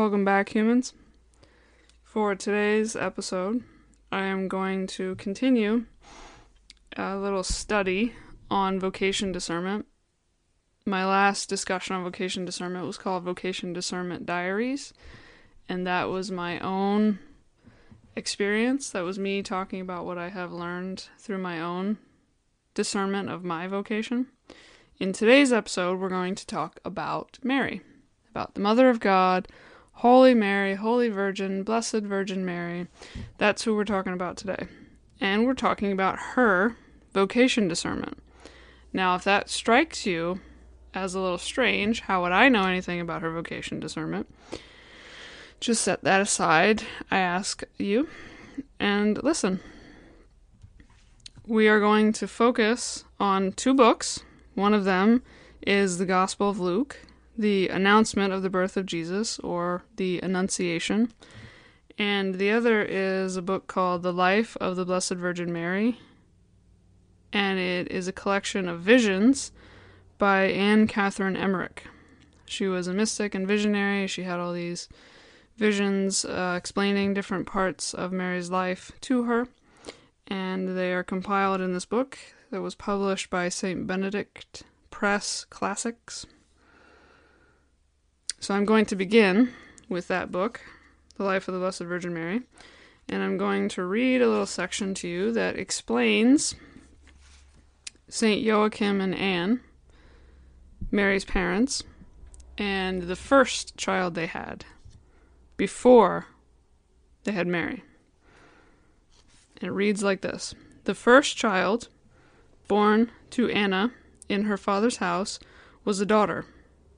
Welcome back, humans. For today's episode, I am going to continue a little study on vocation discernment. My last discussion on vocation discernment was called Vocation Discernment Diaries, and that was my own experience. That was me talking about what I have learned through my own discernment of my vocation. In today's episode, we're going to talk about Mary, about the Mother of God, Holy Mary, Holy Virgin, Blessed Virgin Mary. That's who we're talking about today. And we're talking about her vocation discernment. Now, if that strikes you as a little strange, how would I know anything about her vocation discernment? Just set that aside, I ask you, and listen. We are going to focus on two books. One of them is the Gospel of Luke, the announcement of the birth of Jesus, or the Annunciation. And the other is a book called The Life of the Blessed Virgin Mary. And it is a collection of visions by Anne Catherine Emmerich. She was a mystic and visionary. She had all these visions uh, explaining different parts of Mary's life to her. And they are compiled in this book that was published by St. Benedict Press Classics. So I'm going to begin with that book, The Life of the Blessed Virgin Mary, and I'm going to read a little section to you that explains St. Joachim and Anne, Mary's parents, and the first child they had before they had Mary. It reads like this The first child born to Anna in her father's house was a daughter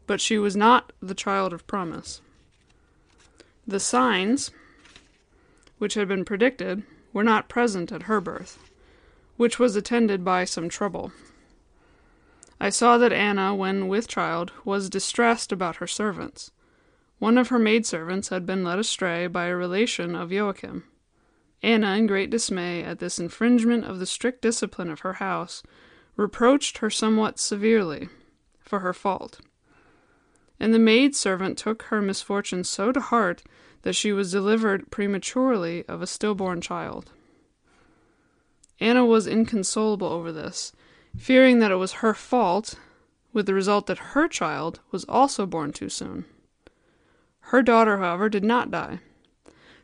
but she was not the child of promise. The signs, which had been predicted, were not present at her birth, which was attended by some trouble. I saw that Anna, when with child, was distressed about her servants. One of her maidservants had been led astray by a relation of Joachim. Anna, in great dismay at this infringement of the strict discipline of her house, reproached her somewhat severely for her fault. And the maid servant took her misfortune so to heart that she was delivered prematurely of a stillborn child. Anna was inconsolable over this, fearing that it was her fault, with the result that her child was also born too soon. Her daughter, however, did not die.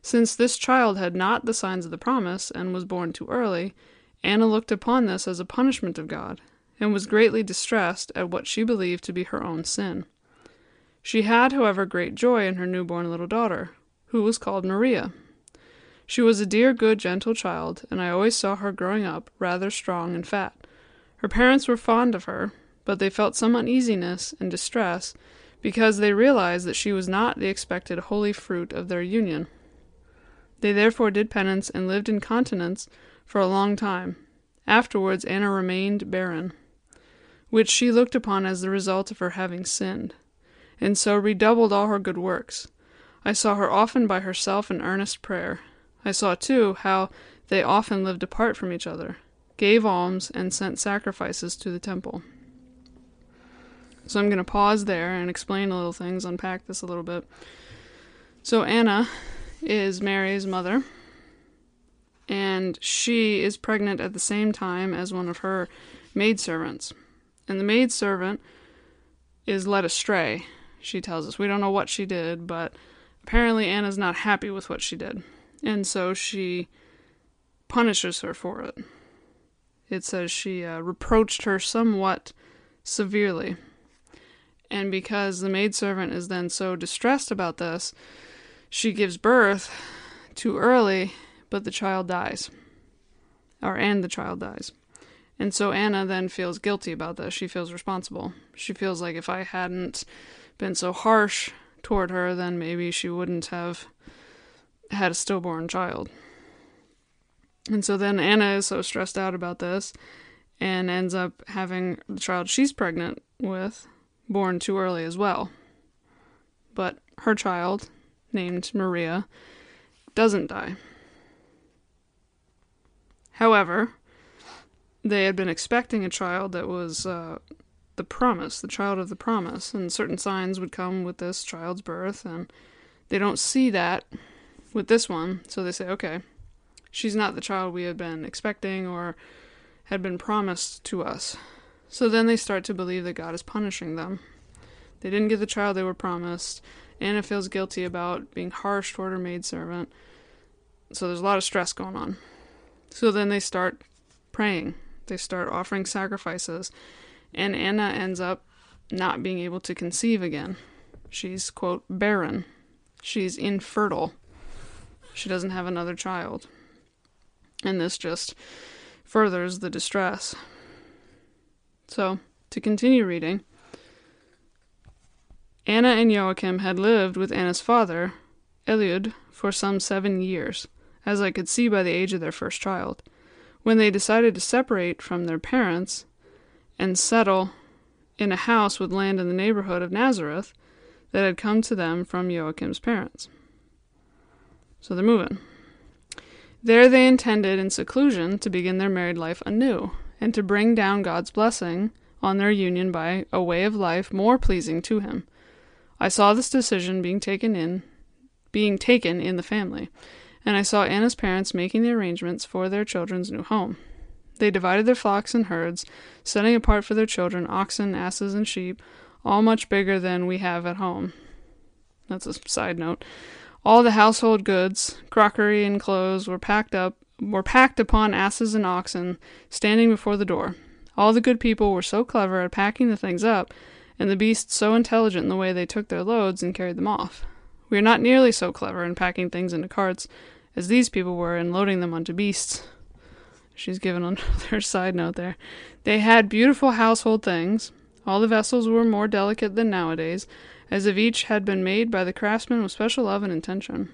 Since this child had not the signs of the promise and was born too early, Anna looked upon this as a punishment of God, and was greatly distressed at what she believed to be her own sin. She had, however, great joy in her newborn little daughter, who was called Maria. She was a dear, good, gentle child, and I always saw her growing up rather strong and fat. Her parents were fond of her, but they felt some uneasiness and distress because they realized that she was not the expected holy fruit of their union. They therefore did penance and lived in continence for a long time. Afterwards Anna remained barren, which she looked upon as the result of her having sinned and so redoubled all her good works. I saw her often by herself in earnest prayer. I saw, too, how they often lived apart from each other, gave alms, and sent sacrifices to the temple. So I'm going to pause there and explain a little things, unpack this a little bit. So Anna is Mary's mother, and she is pregnant at the same time as one of her maidservants. And the maidservant is led astray she tells us. We don't know what she did, but apparently Anna's not happy with what she did. And so she punishes her for it. It says she uh, reproached her somewhat severely. And because the maidservant is then so distressed about this, she gives birth too early, but the child dies. Or, and the child dies. And so Anna then feels guilty about this. She feels responsible. She feels like if I hadn't been so harsh toward her, then maybe she wouldn't have had a stillborn child. And so then Anna is so stressed out about this and ends up having the child she's pregnant with born too early as well. But her child, named Maria, doesn't die. However, they had been expecting a child that was uh, the promise, the child of the promise, and certain signs would come with this child's birth, and They don't see that with this one, so they say, okay, she's not the child we had been expecting or had been promised to us. So then they start to believe that God is punishing them. They didn't get the child they were promised. Anna feels guilty about being harsh toward her maidservant. So there's a lot of stress going on. So then they start praying. They start offering sacrifices. And Anna ends up not being able to conceive again. She's, quote, barren. She's infertile. She doesn't have another child. And this just furthers the distress. So, to continue reading, Anna and Joachim had lived with Anna's father, Eliud, for some seven years, as I could see by the age of their first child. When they decided to separate from their parents and settle in a house with land in the neighborhood of Nazareth that had come to them from Joachim's parents. So they're moving. There they intended in seclusion to begin their married life anew, and to bring down God's blessing on their union by a way of life more pleasing to him. I saw this decision being taken in being taken in the family, and I saw Anna's parents making the arrangements for their children's new home. They divided their flocks and herds, setting apart for their children oxen, asses, and sheep, all much bigger than we have at home. That's a side note. All the household goods, crockery and clothes were packed up were packed upon asses and oxen, standing before the door. All the good people were so clever at packing the things up, and the beasts so intelligent in the way they took their loads and carried them off. We are not nearly so clever in packing things into carts as these people were in loading them onto beasts. She's given another side note there. They had beautiful household things. All the vessels were more delicate than nowadays, as if each had been made by the craftsman with special love and intention.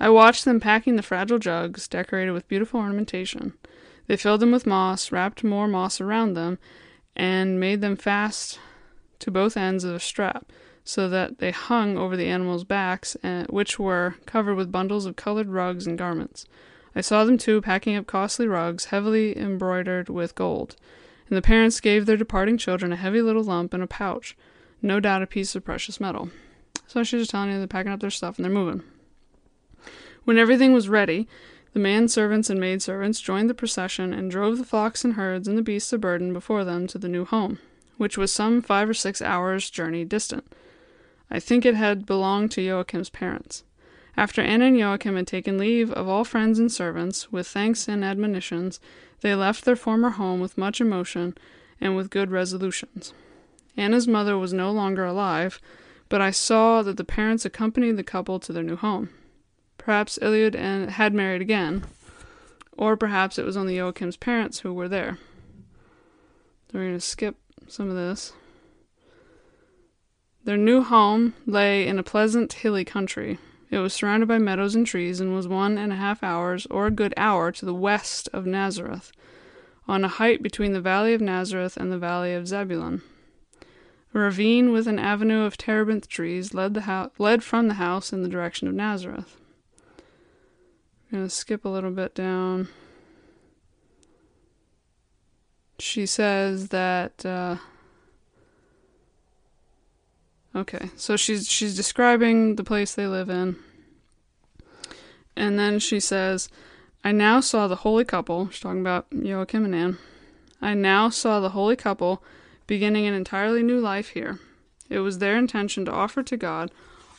I watched them packing the fragile jugs, decorated with beautiful ornamentation. They filled them with moss, wrapped more moss around them, and made them fast to both ends of a strap, so that they hung over the animals' backs, eh, which were covered with bundles of colored rugs and garments. I saw them too packing up costly rugs, heavily embroidered with gold. And the parents gave their departing children a heavy little lump in a pouch, no doubt a piece of precious metal. So she's just telling you they're packing up their stuff and they're moving. When everything was ready, the man servants and maid servants joined the procession and drove the flocks and herds and the beasts of burden before them to the new home, which was some five or six hours' journey distant. I think it had belonged to Joachim's parents. After Anna and Joachim had taken leave of all friends and servants, with thanks and admonitions, they left their former home with much emotion and with good resolutions. Anna's mother was no longer alive, but I saw that the parents accompanied the couple to their new home. Perhaps Eliud had married again, or perhaps it was only Joachim's parents who were there. So we're going to skip some of this. Their new home lay in a pleasant hilly country. It was surrounded by meadows and trees and was one and a half hours or a good hour to the west of Nazareth, on a height between the valley of Nazareth and the valley of Zebulun. A ravine with an avenue of terebinth trees led, the ho- led from the house in the direction of Nazareth. I'm going to skip a little bit down. She says that. Uh, Okay, so she's she's describing the place they live in. And then she says, I now saw the holy couple, she's talking about Joachim and Anne. I now saw the holy couple beginning an entirely new life here. It was their intention to offer to God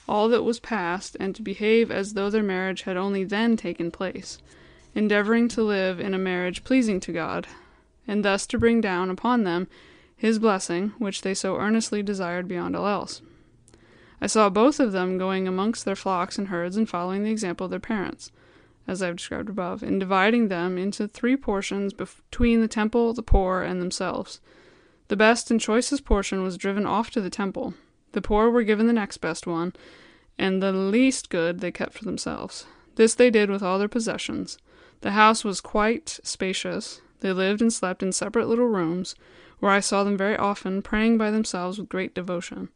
all that was past and to behave as though their marriage had only then taken place, endeavoring to live in a marriage pleasing to God, and thus to bring down upon them his blessing, which they so earnestly desired beyond all else. I saw both of them going amongst their flocks and herds and following the example of their parents, as I have described above, in dividing them into three portions between the temple, the poor, and themselves. The best and choicest portion was driven off to the temple. The poor were given the next best one, and the least good they kept for themselves. This they did with all their possessions. The house was quite spacious. They lived and slept in separate little rooms, where I saw them very often praying by themselves with great devotion.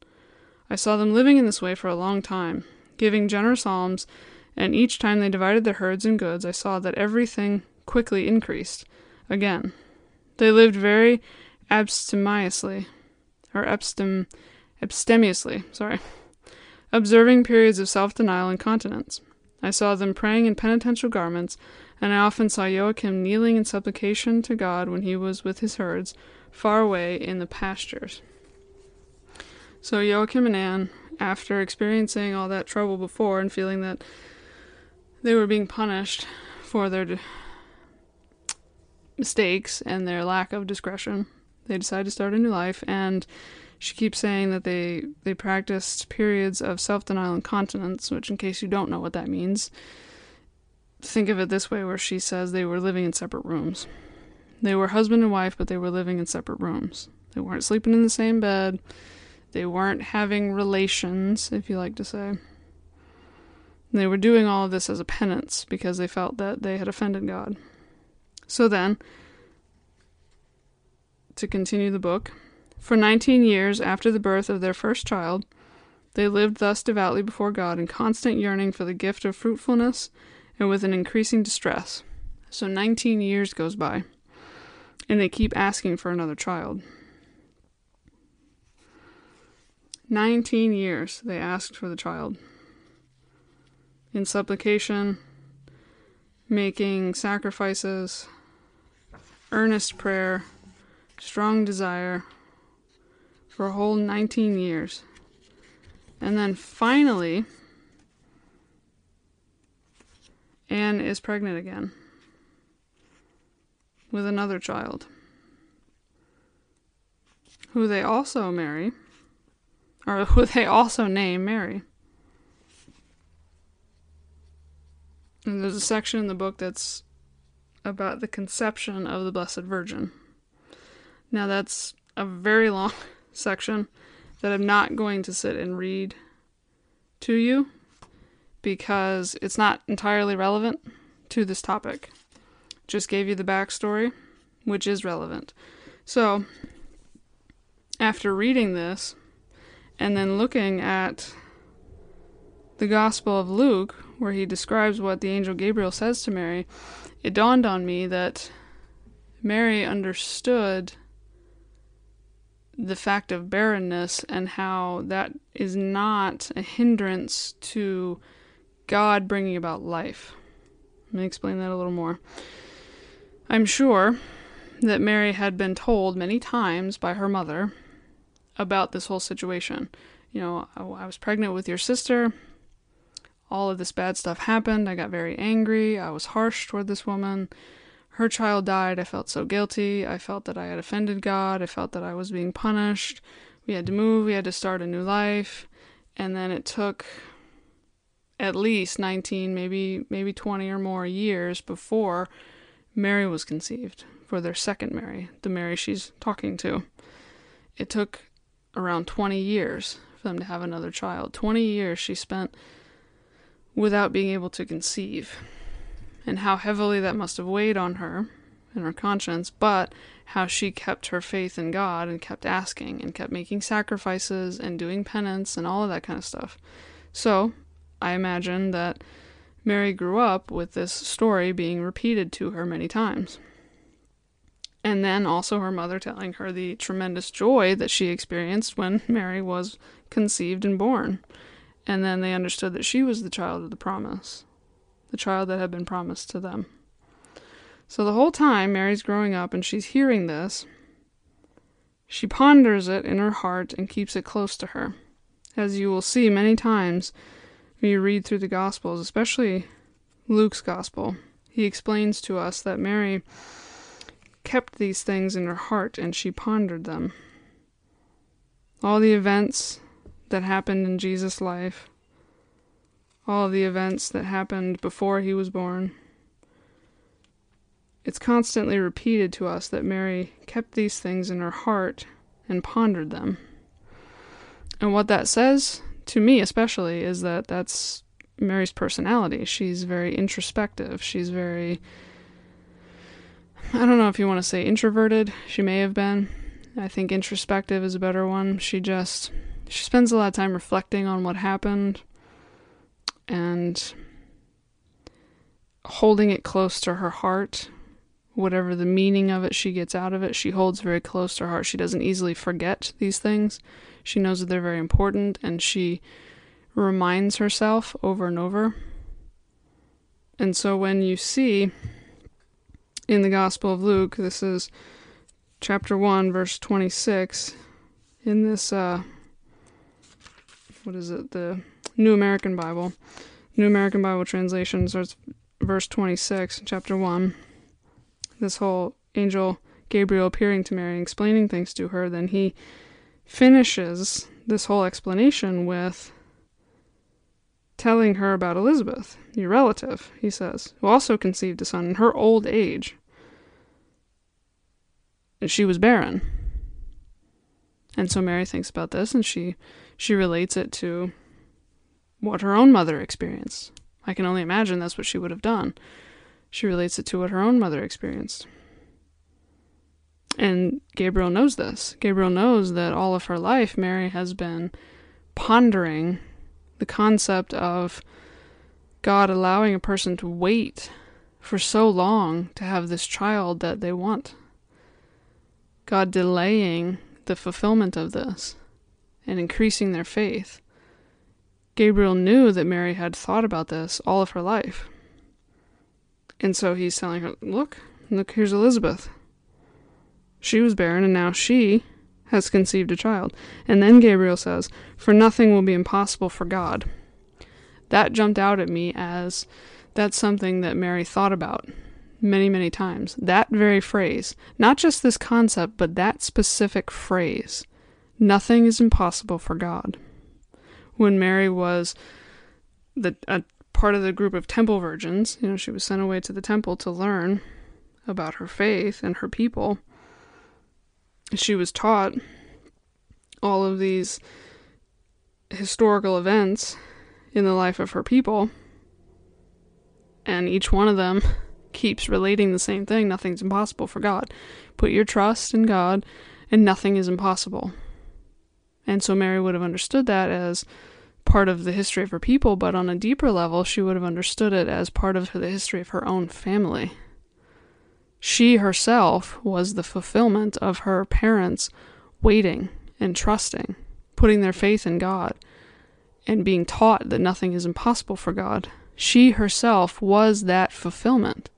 I saw them living in this way for a long time, giving generous alms, and each time they divided their herds and goods, I saw that everything quickly increased again. They lived very abstemiously, or abstem, abstemiously, sorry. observing periods of self denial and continence. I saw them praying in penitential garments, and I often saw Joachim kneeling in supplication to God when he was with his herds, far away in the pastures. So Joachim and Anne, after experiencing all that trouble before and feeling that they were being punished for their mistakes and their lack of discretion, they decided to start a new life and she keeps saying that they they practiced periods of self-denial and continence which in case you don't know what that means think of it this way where she says they were living in separate rooms they were husband and wife but they were living in separate rooms. They weren't sleeping in the same bed. They weren't having relations if you like to say. They were doing all of this as a penance because they felt that they had offended god. So then to continue the book for nineteen years after the birth of their first child, they lived thus devoutly before God in constant yearning for the gift of fruitfulness and with an increasing distress. So 19 years goes by, and they keep asking for another child. 19 years they asked for the child. In supplication, making sacrifices, earnest prayer, strong desire, for a whole 19 years. And then finally, Anne is pregnant again with another child who they also marry, or who they also name Mary. And there's a section in the book that's about the conception of the Blessed Virgin. Now, that's a very long section that I'm not going to sit and read to you because it's not entirely relevant to this topic. Just gave you the backstory, which is relevant. So, after reading this and then looking at the Gospel of Luke, where he describes what the angel Gabriel says to Mary, it dawned on me that Mary understood the fact of barrenness and how that is not a hindrance to God bringing about life. Let me explain that a little more. I'm sure that Mary had been told many times by her mother about this whole situation. You know, I was pregnant with your sister. All of this bad stuff happened. I got very angry. I was harsh toward this woman her child died, I felt so guilty. I felt that I had offended God. I felt that I was being punished. We had to move, we had to start a new life. And then it took at least 19, maybe maybe 20 or more years before Mary was conceived for their second Mary, the Mary she's talking to. It took around 20 years for them to have another child. 20 years she spent without being able to conceive and how heavily that must have weighed on her and her conscience, but how she kept her faith in God and kept asking and kept making sacrifices and doing penance and all of that kind of stuff. So, I imagine that Mary grew up with this story being repeated to her many times. And then also her mother telling her the tremendous joy that she experienced when Mary was conceived and born. And then they understood that she was the child of the promise the child that had been promised to them. So the whole time Mary's growing up and she's hearing this, she ponders it in her heart and keeps it close to her. As you will see many times when you read through the Gospels, especially Luke's Gospel, he explains to us that Mary kept these things in her heart and she pondered them. All the events that happened in Jesus' life, all the events that happened before he was born. It's constantly repeated to us that Mary kept these things in her heart and pondered them. And what that says, to me especially, is that that's Mary's personality. She's very introspective. She's very. I don't know if you want to say introverted. She may have been. I think introspective is a better one. She just. She spends a lot of time reflecting on what happened and holding it close to her heart. Whatever the meaning of it she gets out of it, she holds very close to her heart. She doesn't easily forget these things. She knows that they're very important and she reminds herself over and over. And so when you see in the Gospel of Luke, this is chapter 1, verse 26, in this, uh, what is it, the New American Bible, New American Bible translation starts verse 26, chapter 1. This whole angel Gabriel appearing to Mary and explaining things to her, then he finishes this whole explanation with telling her about Elizabeth, your relative, he says, who also conceived a son in her old age. And she was barren. And so Mary thinks about this and she she relates it to what her own mother experienced. I can only imagine that's what she would have done. She relates it to what her own mother experienced. And Gabriel knows this. Gabriel knows that all of her life, Mary has been pondering the concept of God allowing a person to wait for so long to have this child that they want. God delaying the fulfillment of this and increasing their faith. Gabriel knew that Mary had thought about this all of her life. And so he's telling her, Look, look, here's Elizabeth. She was barren, and now she has conceived a child. And then Gabriel says, For nothing will be impossible for God. That jumped out at me as that's something that Mary thought about many, many times. That very phrase, not just this concept, but that specific phrase, nothing is impossible for God when Mary was the a part of the group of temple virgins, you know, she was sent away to the temple to learn about her faith and her people. She was taught all of these historical events in the life of her people, and each one of them keeps relating the same thing nothing's impossible for God. Put your trust in God, and nothing is impossible. And so Mary would have understood that as part of the history of her people, but on a deeper level, she would have understood it as part of the history of her own family. She herself was the fulfillment of her parents waiting and trusting, putting their faith in God, and being taught that nothing is impossible for God. She herself was that fulfillment.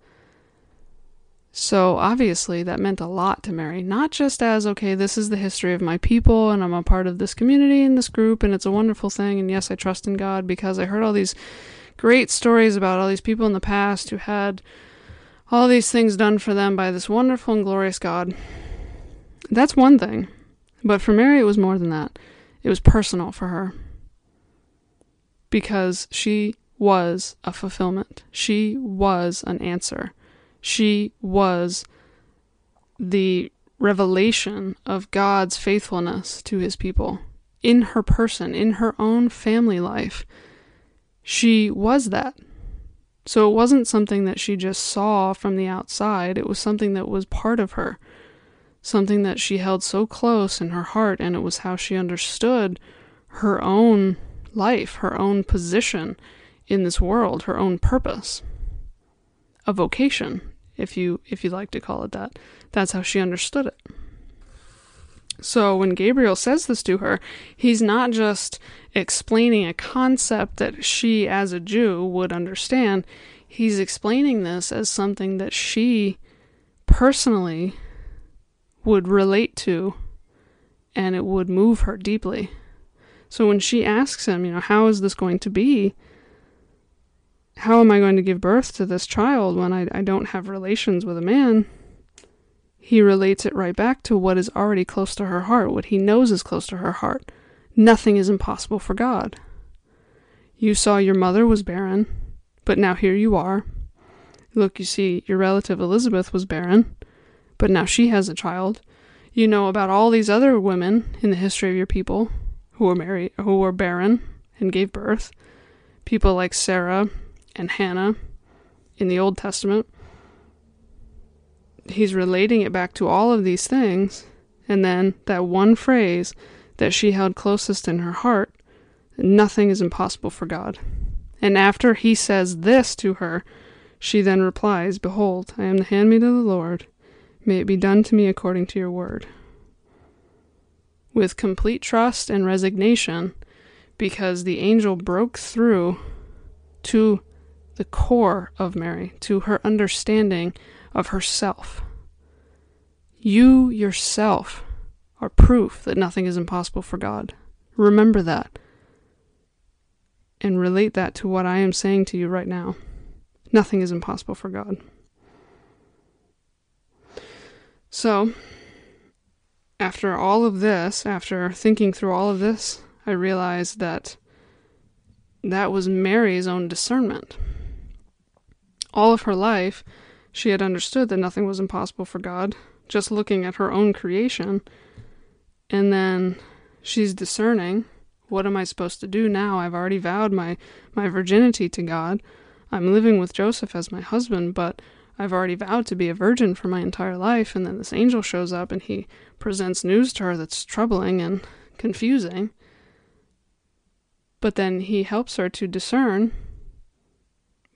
So obviously that meant a lot to Mary, not just as, okay, this is the history of my people and I'm a part of this community and this group and it's a wonderful thing and yes, I trust in God because I heard all these great stories about all these people in the past who had all these things done for them by this wonderful and glorious God. That's one thing. But for Mary, it was more than that. It was personal for her. Because she was a fulfillment. She was an answer. She was the revelation of God's faithfulness to his people in her person, in her own family life. She was that. So it wasn't something that she just saw from the outside, it was something that was part of her, something that she held so close in her heart, and it was how she understood her own life, her own position in this world, her own purpose a vocation, if you if you like to call it that. That's how she understood it. So when Gabriel says this to her, he's not just explaining a concept that she as a Jew would understand. He's explaining this as something that she personally would relate to and it would move her deeply. So when she asks him, you know, how is this going to be? how am I going to give birth to this child when I, I don't have relations with a man? He relates it right back to what is already close to her heart, what he knows is close to her heart. Nothing is impossible for God. You saw your mother was barren, but now here you are. Look, you see, your relative Elizabeth was barren, but now she has a child. You know about all these other women in the history of your people who were married, who were barren and gave birth. People like Sarah and Hannah in the Old Testament. He's relating it back to all of these things, and then that one phrase that she held closest in her heart nothing is impossible for God. And after he says this to her, she then replies, Behold, I am the handmaid of the Lord. May it be done to me according to your word. With complete trust and resignation, because the angel broke through to the core of Mary, to her understanding of herself. You yourself are proof that nothing is impossible for God. Remember that. And relate that to what I am saying to you right now. Nothing is impossible for God. So, after all of this, after thinking through all of this, I realized that that was Mary's own discernment. All of her life, she had understood that nothing was impossible for God, just looking at her own creation. And then she's discerning what am I supposed to do now? I've already vowed my, my virginity to God. I'm living with Joseph as my husband, but I've already vowed to be a virgin for my entire life. And then this angel shows up and he presents news to her that's troubling and confusing. But then he helps her to discern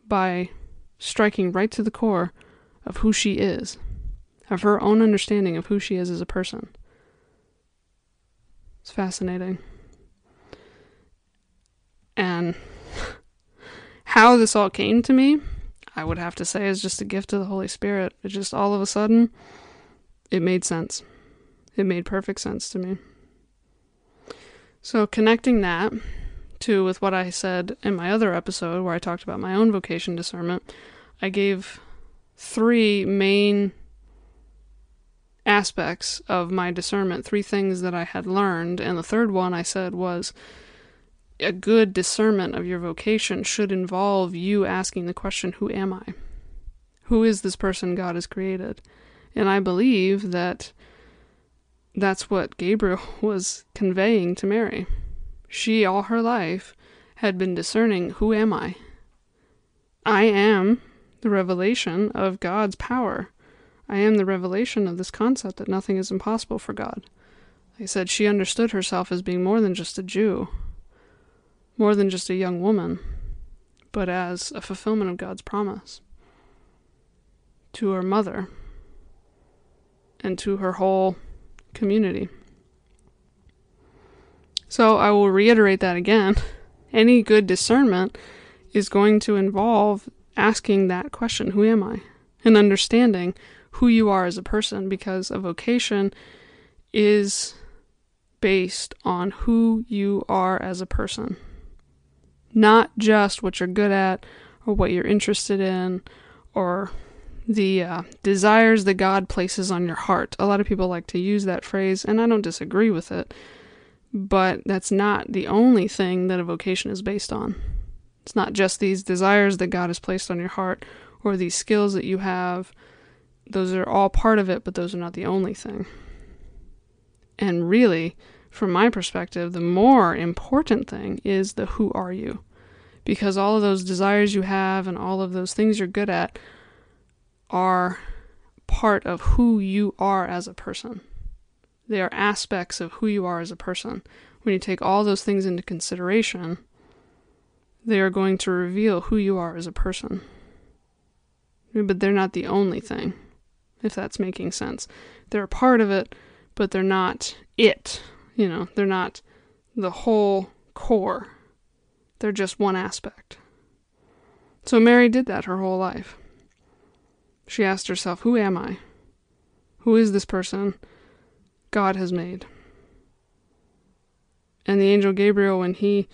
by striking right to the core of who she is, of her own understanding of who she is as a person. It's fascinating. And how this all came to me, I would have to say, is just a gift of the Holy Spirit. It just all of a sudden, it made sense. It made perfect sense to me. So, connecting that to with what I said in my other episode where I talked about my own vocation discernment, I gave three main aspects of my discernment, three things that I had learned, and the third one I said was a good discernment of your vocation should involve you asking the question, Who am I? Who is this person God has created? And I believe that that's what Gabriel was conveying to Mary. She, all her life, had been discerning who am I? I am the revelation of God's power. I am the revelation of this concept that nothing is impossible for God. I said she understood herself as being more than just a Jew, more than just a young woman, but as a fulfillment of God's promise to her mother and to her whole community. So I will reiterate that again. Any good discernment is going to involve asking that question Who am I? and understanding who you are as a person because a vocation is based on who you are as a person, not just what you're good at or what you're interested in or the uh, desires that God places on your heart. A lot of people like to use that phrase, and I don't disagree with it, but that's not the only thing that a vocation is based on. It's not just these desires that God has placed on your heart or these skills that you have. Those are all part of it, but those are not the only thing. And really, from my perspective, the more important thing is the who are you? Because all of those desires you have and all of those things you're good at are part of who you are as a person. They are aspects of who you are as a person. When you take all those things into consideration, they are going to reveal who you are as a person. But they're not the only thing, if that's making sense. They're a part of it, but they're not it. You know, they're not the whole core. They're just one aspect. So Mary did that her whole life. She asked herself, Who am I? Who is this person God has made? And the angel Gabriel, when he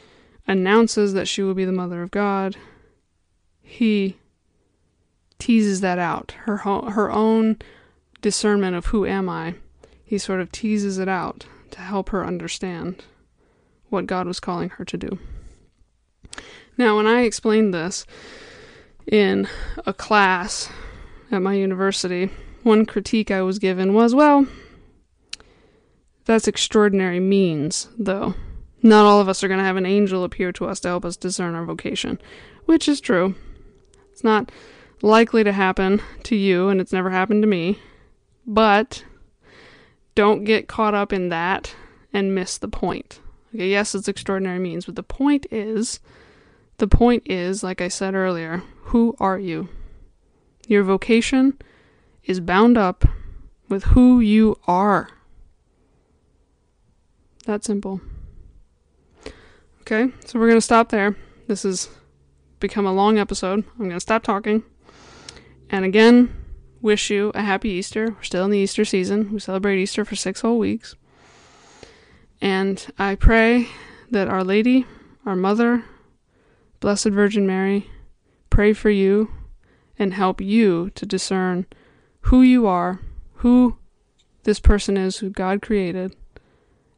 announces that she will be the mother of God, he teases that out. Her her own discernment of who am I, he sort of teases it out to help her understand what God was calling her to do. Now, when I explained this in a class at my university, one critique I was given was, well, that's extraordinary means, though. Not all of us are going to have an angel appear to us to help us discern our vocation, which is true. It's not likely to happen to you, and it's never happened to me. But don't get caught up in that and miss the point. Okay, yes, it's extraordinary means, but the point is the point is, like I said earlier, who are you? Your vocation is bound up with who you are. That simple. Okay, so we're going to stop there. This has become a long episode. I'm going to stop talking. And again, wish you a happy Easter. We're still in the Easter season. We celebrate Easter for six whole weeks. And I pray that Our Lady, our Mother, Blessed Virgin Mary, pray for you and help you to discern who you are, who this person is who God created,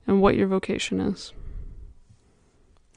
and what your vocation is.